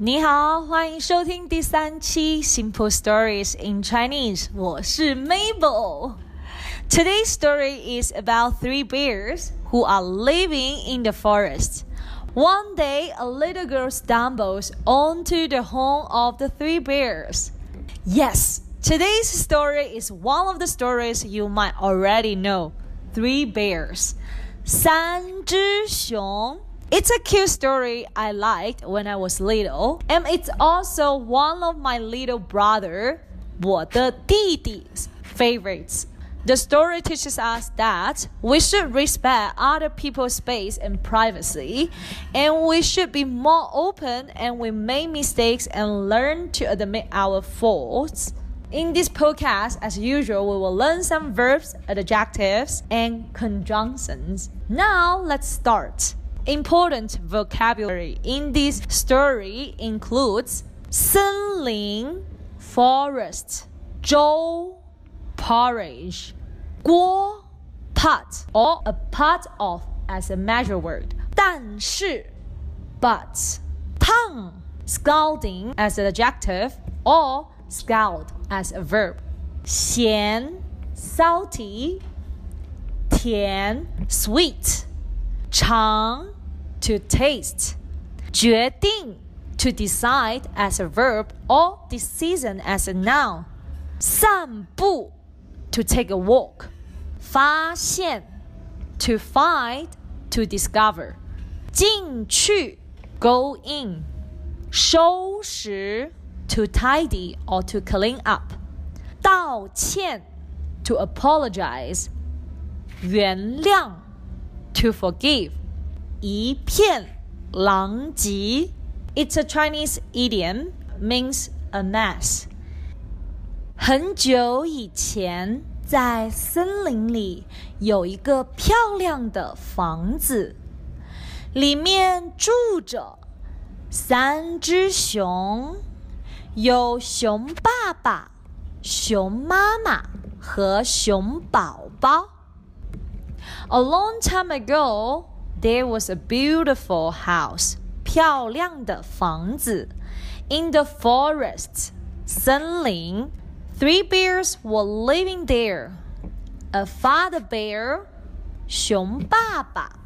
你好，欢迎收听第三期 Simple Stories in Chinese。我是 Mabel。Today's story is about three bears who are living in the forest. One day, a little girl stumbles onto the home of the three bears. Yes, today's story is one of the stories you might already know. Three bears. 三只熊 it's a cute story I liked when I was little, and it's also one of my little brother, 我的弟弟's favorites. The story teaches us that we should respect other people's space and privacy, and we should be more open and we make mistakes and learn to admit our faults. In this podcast, as usual, we will learn some verbs, adjectives, and conjunctions. Now, let's start. Important vocabulary in this story includes 森林 forest, 粥 porridge, 锅 pot or a part of as a measure word. 但是 but, 烫 scalding as an adjective or scald as a verb. 咸 salty, 甜 sweet, 尝 to taste. 决定 to decide as a verb or decision as a noun. 散步 to take a walk. 发现 to find to discover. 进去 go in. 收拾 to tidy or to clean up. 道歉 to apologize. 原谅 to forgive. 一片狼藉 It's a Chinese idiom, means a mess. 很久以前，在森林里有一个漂亮的房子，里面住着三只熊，有熊爸爸、熊妈妈和熊宝宝。A long time ago, there was a beautiful house. 漂亮的房子 in the forest. 森林 Three bears were living there. A father bear, 熊爸爸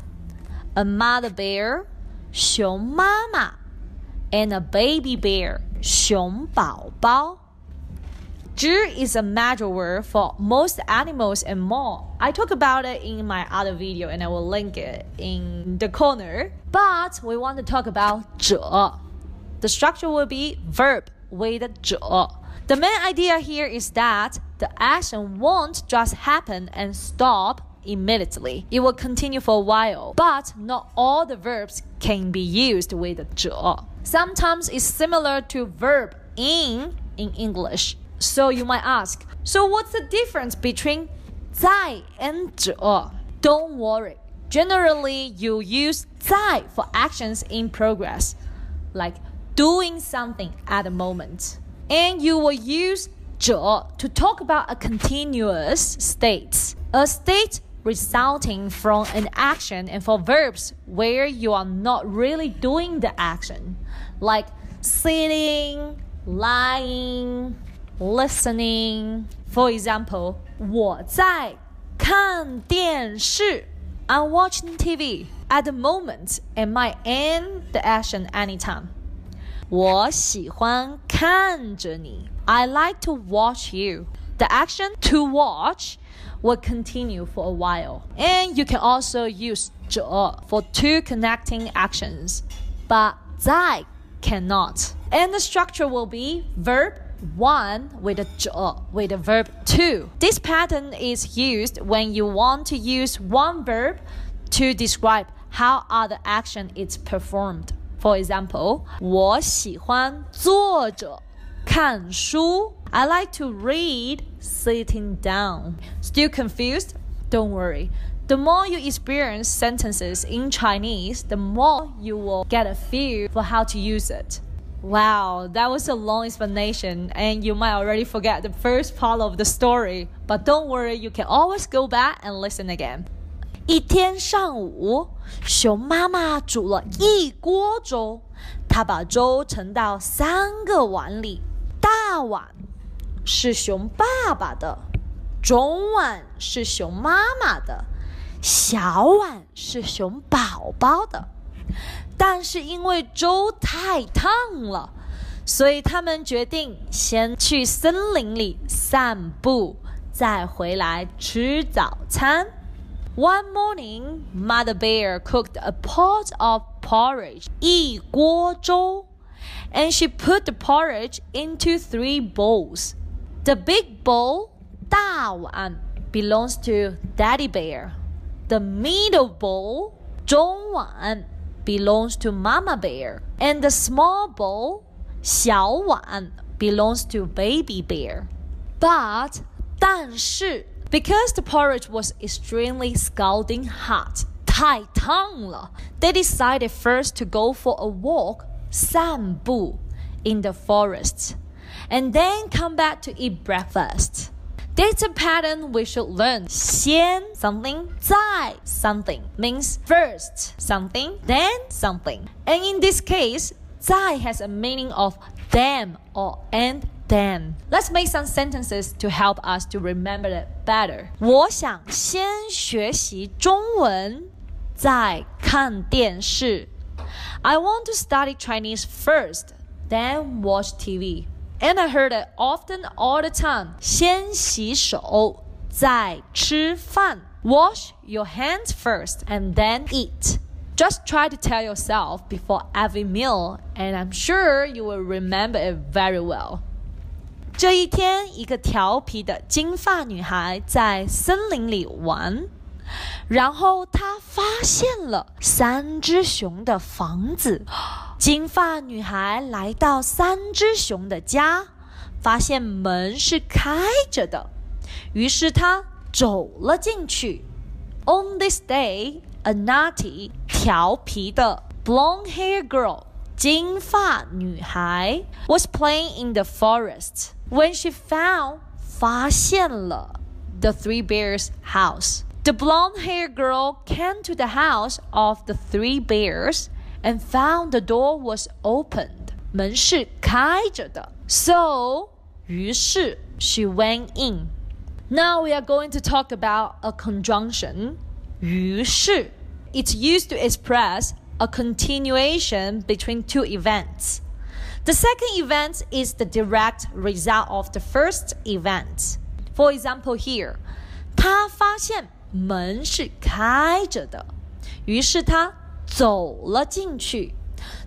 A mother bear, 熊妈妈 and a baby bear, 熊宝宝 Zhi is a major word for most animals and more. I talk about it in my other video and I will link it in the corner. But we want to talk about 者. The structure will be verb with 者. The main idea here is that the action won't just happen and stop immediately. It will continue for a while, but not all the verbs can be used with 者. Sometimes it's similar to verb in in English. So you might ask, so what's the difference between 在 and 着? Don't worry. Generally, you use 在 for actions in progress, like doing something at the moment. And you will use 着 to talk about a continuous state, a state resulting from an action and for verbs where you are not really doing the action, like sitting, lying, listening. For example, 我在看电视。I'm watching TV. At the moment, it might end the action anytime. 我喜欢看着你。I like to watch you. The action to watch will continue for a while. And you can also use 着 for two connecting actions. But 在 cannot. And the structure will be verb one with a 者 with the verb to. This pattern is used when you want to use one verb to describe how other action is performed. For example, 我喜欢坐着看书. I like to read sitting down. Still confused? Don't worry. The more you experience sentences in Chinese, the more you will get a feel for how to use it. Wow, that was a long explanation, and you might already forget the first part of the story. But don't worry, you can always go back and listen again. 一天上午，熊妈妈煮了一锅粥，她把粥盛到三个碗里。大碗是熊爸爸的，中碗是熊妈妈的，小碗是熊宝宝的。但是因为粥太烫了，所以他们决定先去森林里散步，再回来吃早餐。One morning, Mother Bear cooked a pot of porridge, 一锅粥 and she put the porridge into three bowls. The big bowl, 大碗, belongs to Daddy Bear. The middle bowl, 中碗, belongs to Mama Bear. And the small bowl, 小碗, belongs to Baby Bear. But, 但是, because the porridge was extremely scalding hot, 太烫了, they decided first to go for a walk 散步 in the forest, and then come back to eat breakfast. There's a pattern we should learn. 先 something, 再 something means first something, then something. And in this case, 再 has a meaning of them or and then. Let's make some sentences to help us to remember it better. 我想先学习中文，再看电视。I want to study Chinese first, then watch TV. And I heard it often all the time. 先洗手，再吃饭. Wash your hands first and then eat. Just try to tell yourself before every meal, and I'm sure you will remember it very well. 这一天，一个调皮的金发女孩在森林里玩。然后他发现了三只熊的房子。 金发女孩来到三只熊的家，发现门是开着的，于是她走了进去。On this day, a naughty 调皮的 blonde hair girl 金发女孩 was playing in the forest when she found 发现了 the three bears house. The blonde haired girl came to the house of the three bears and found the door was opened. 门是开着的. So, 于是 she went in. Now we are going to talk about a conjunction. 于是 It's used to express a continuation between two events. The second event is the direct result of the first event. For example, here, 他发现门是开着的，于是他 走了进去。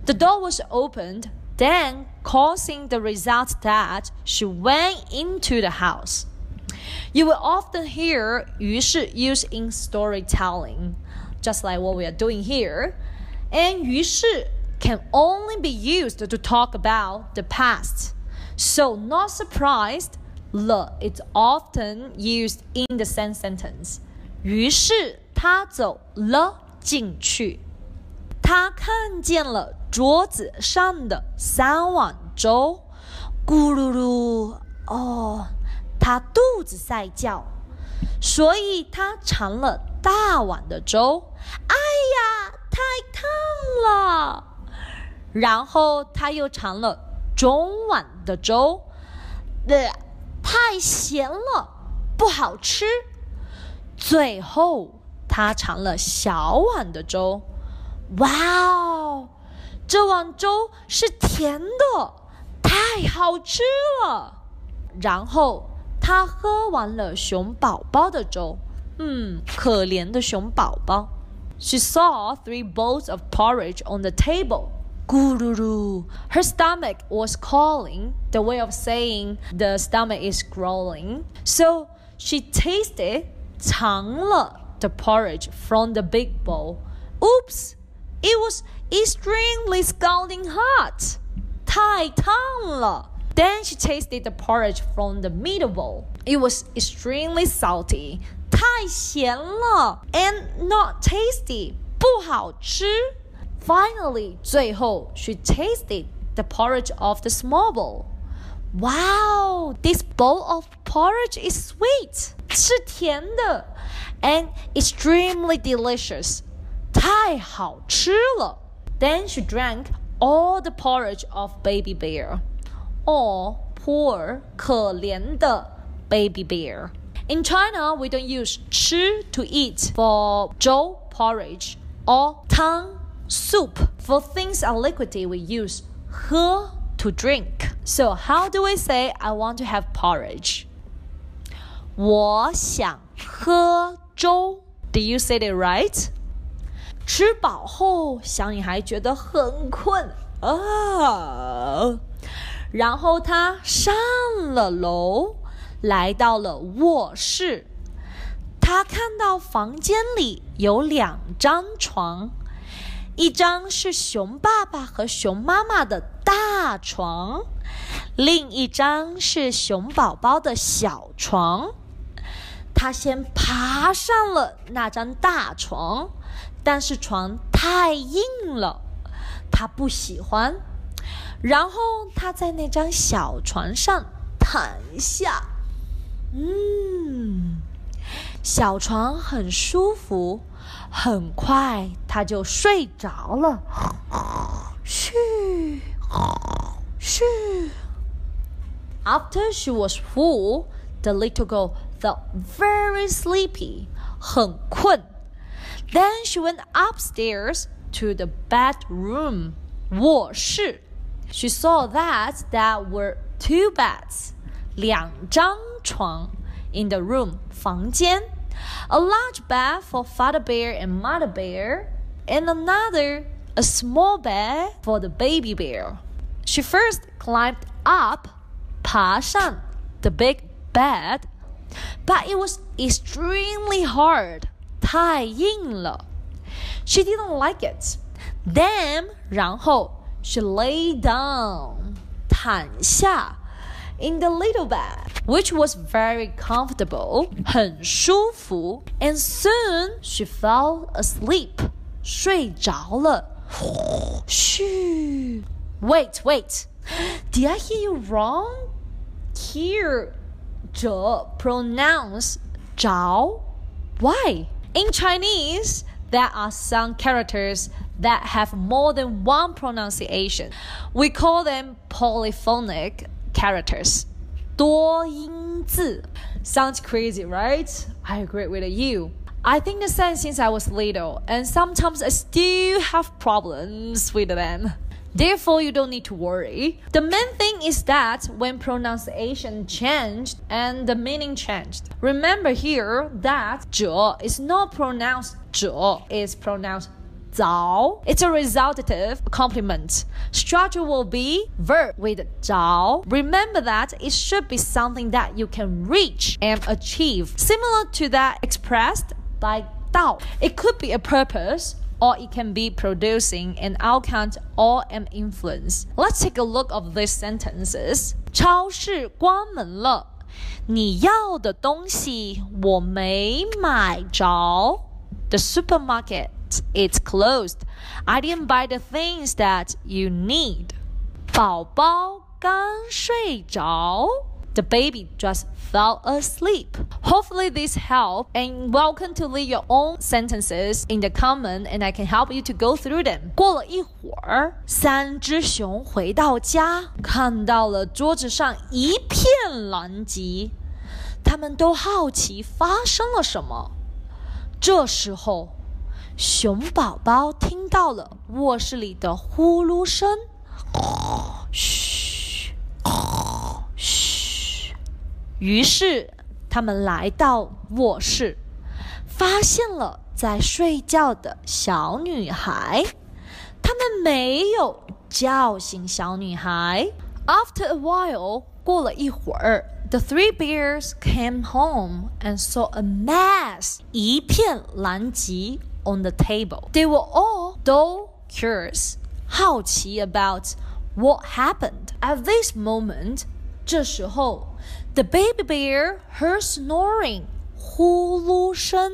The door was opened, then causing the result that she went into the house. You will often hear 于是 used in storytelling, just like what we are doing here. And 于是 can only be used to talk about the past. So not surprised, le is often used in the same sentence. 于是他走了进去， 他看见了桌子上的三碗粥，咕噜噜，哦，他肚子在叫，所以他尝了大碗的粥。哎呀，太烫了！然后他又尝了中碗的粥，呃，太咸了，不好吃。最后，他尝了小碗的粥，哇哦，这碗粥是甜的，太好吃了。然后他喝完了熊宝宝的粥，嗯，可怜的熊宝宝。She saw three bowls of porridge on the table. Gururu. Her stomach was calling, the way of saying the stomach is growling. So she tasted 尝了 the porridge from the big bowl. Oops! It was extremely scalding hot. 太烫了. Then she tasted the porridge from the middle bowl. It was extremely salty. 太咸了 and not tasty. 不好吃. Finally, 最后 she tasted the porridge of the small bowl. Wow, this bowl of porridge is sweet. 是甜的 and extremely delicious. 太好吃了. Then she drank all the porridge of baby bear. Oh, poor, 可怜的 baby bear. In China, we don't use 吃 to eat for 粥 porridge or 汤 soup. For things are liquidy, we use 喝 to drink. So how do we say I want to have porridge? 我想喝粥. Did you say it right? 吃饱后，小女孩觉得很困啊，然后她上了楼，来到了卧室。她看到房间里有两张床，一张是熊爸爸和熊妈妈的大床，另一张是熊宝宝的小床。她先爬上了那张大床。但是床太硬了，他不喜欢。然后他在那张小床上躺下，嗯，小床很舒服，很快他就睡着了。嘘，嘘。After she was full, the little girl felt very sleepy，很困。Then she went upstairs to the bedroom, 卧室. She saw that there were two beds, 两张床 in the room, 房间. A large bed for father bear and mother bear, and another, a small bed for the baby bear. She first climbed up, 爬上 the big bed, but it was extremely hard 太硬了。She didn't like it. Then she lay down in the little bed which was very comfortable and soon she fell asleep 睡着了。嘘，Wait, wait. Did I hear you wrong? Here 着 pronounce why In Chinese, there are some characters that have more than one pronunciation. We call them polyphonic characters. 多音字 sounds crazy, right? I agree with you. I think the same since I was little, and sometimes I still have problems with them. Therefore, you don't need to worry. The main thing is that when pronunciation changed and the meaning changed. Remember here that 着 is not pronounced 着, is pronounced 早. It's a resultative complement. Structure will be verb with 早. Remember that it should be something that you can reach and achieve, similar to that expressed by 到. It could be a purpose or it can be producing an outcome or an influence. Let's take a look of these sentences. 超市关门了，你要的东西我没买着。The supermarket is closed. I didn't buy the things that you need. 宝宝刚睡着。The baby just fell asleep. Hopefully this helped and welcome to leave your own sentences in the comment and I can help you to go through them. 过了一会儿，三只熊回到家，看到了桌子上一片狼藉，他们都好奇发生了什么。这时候，熊宝宝听到了卧室里的呼噜声，嘘， 于是，他们来到卧室，发现了在睡觉的小女孩。他们没有叫醒小女孩。After a while，过了一会儿，the three bears came home and saw a mess，一片狼藉 on the table. They were all though curious，好奇 about what happened. At this moment，这时候。the baby bear heard snoring，呼噜声，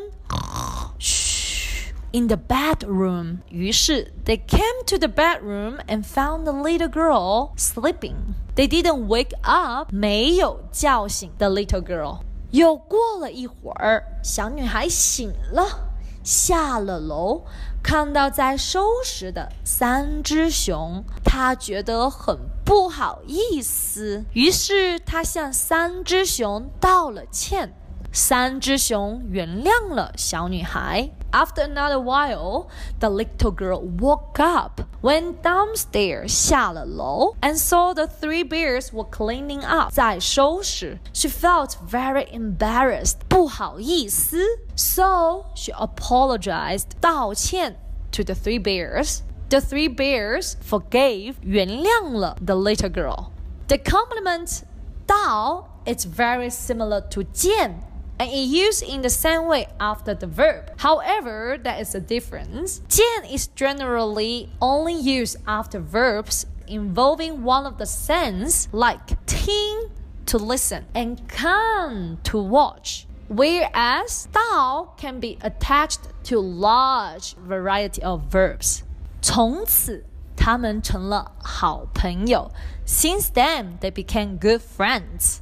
嘘， in the bedroom. 于是 they came to the bedroom and found the little girl sleeping. They didn't wake up. 没有叫醒 the little girl. 又过了一会儿，小女孩醒了。 下了楼，看到在收拾的三只熊，他觉得很不好意思，于是他向三只熊道了歉。三只熊原谅了小女孩。After another while, the little girl woke up, went downstairs 下了楼，and saw the three bears were cleaning up 在收拾。She felt very embarrassed 不好意思，so she apologized 道歉 to the three bears. The three bears forgave 原谅了 the little girl. The complement 到 it's very similar to 见。and it used in the same way after the verb. However, there is a difference. 见 is generally only used after verbs involving one of the sense like 听 to listen and 看 to watch. Whereas 到 can be attached to large variety of verbs. 从此他们成了好朋友. Since then, they became good friends.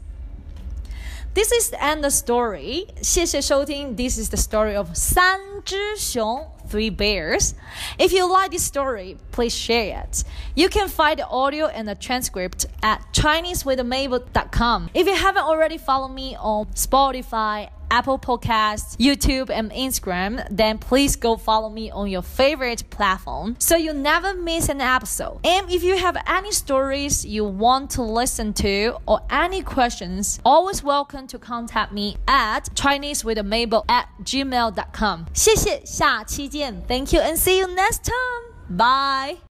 This is the end of the story. 谢谢收听. This is the story of 三只熊 Three Bears. If you like this story, please share it. You can find the audio and the transcript at ChineseWithMabel.com. If you haven't already followed me on Spotify, Apple Podcasts, YouTube, and Instagram, then please go follow me on your favorite platform so you never miss an episode. And if you have any stories you want to listen to or any questions, always welcome to contact me at ChineseWithMabel at gmail.com. 谢谢，下期见。 Thank you and see you next time. Bye.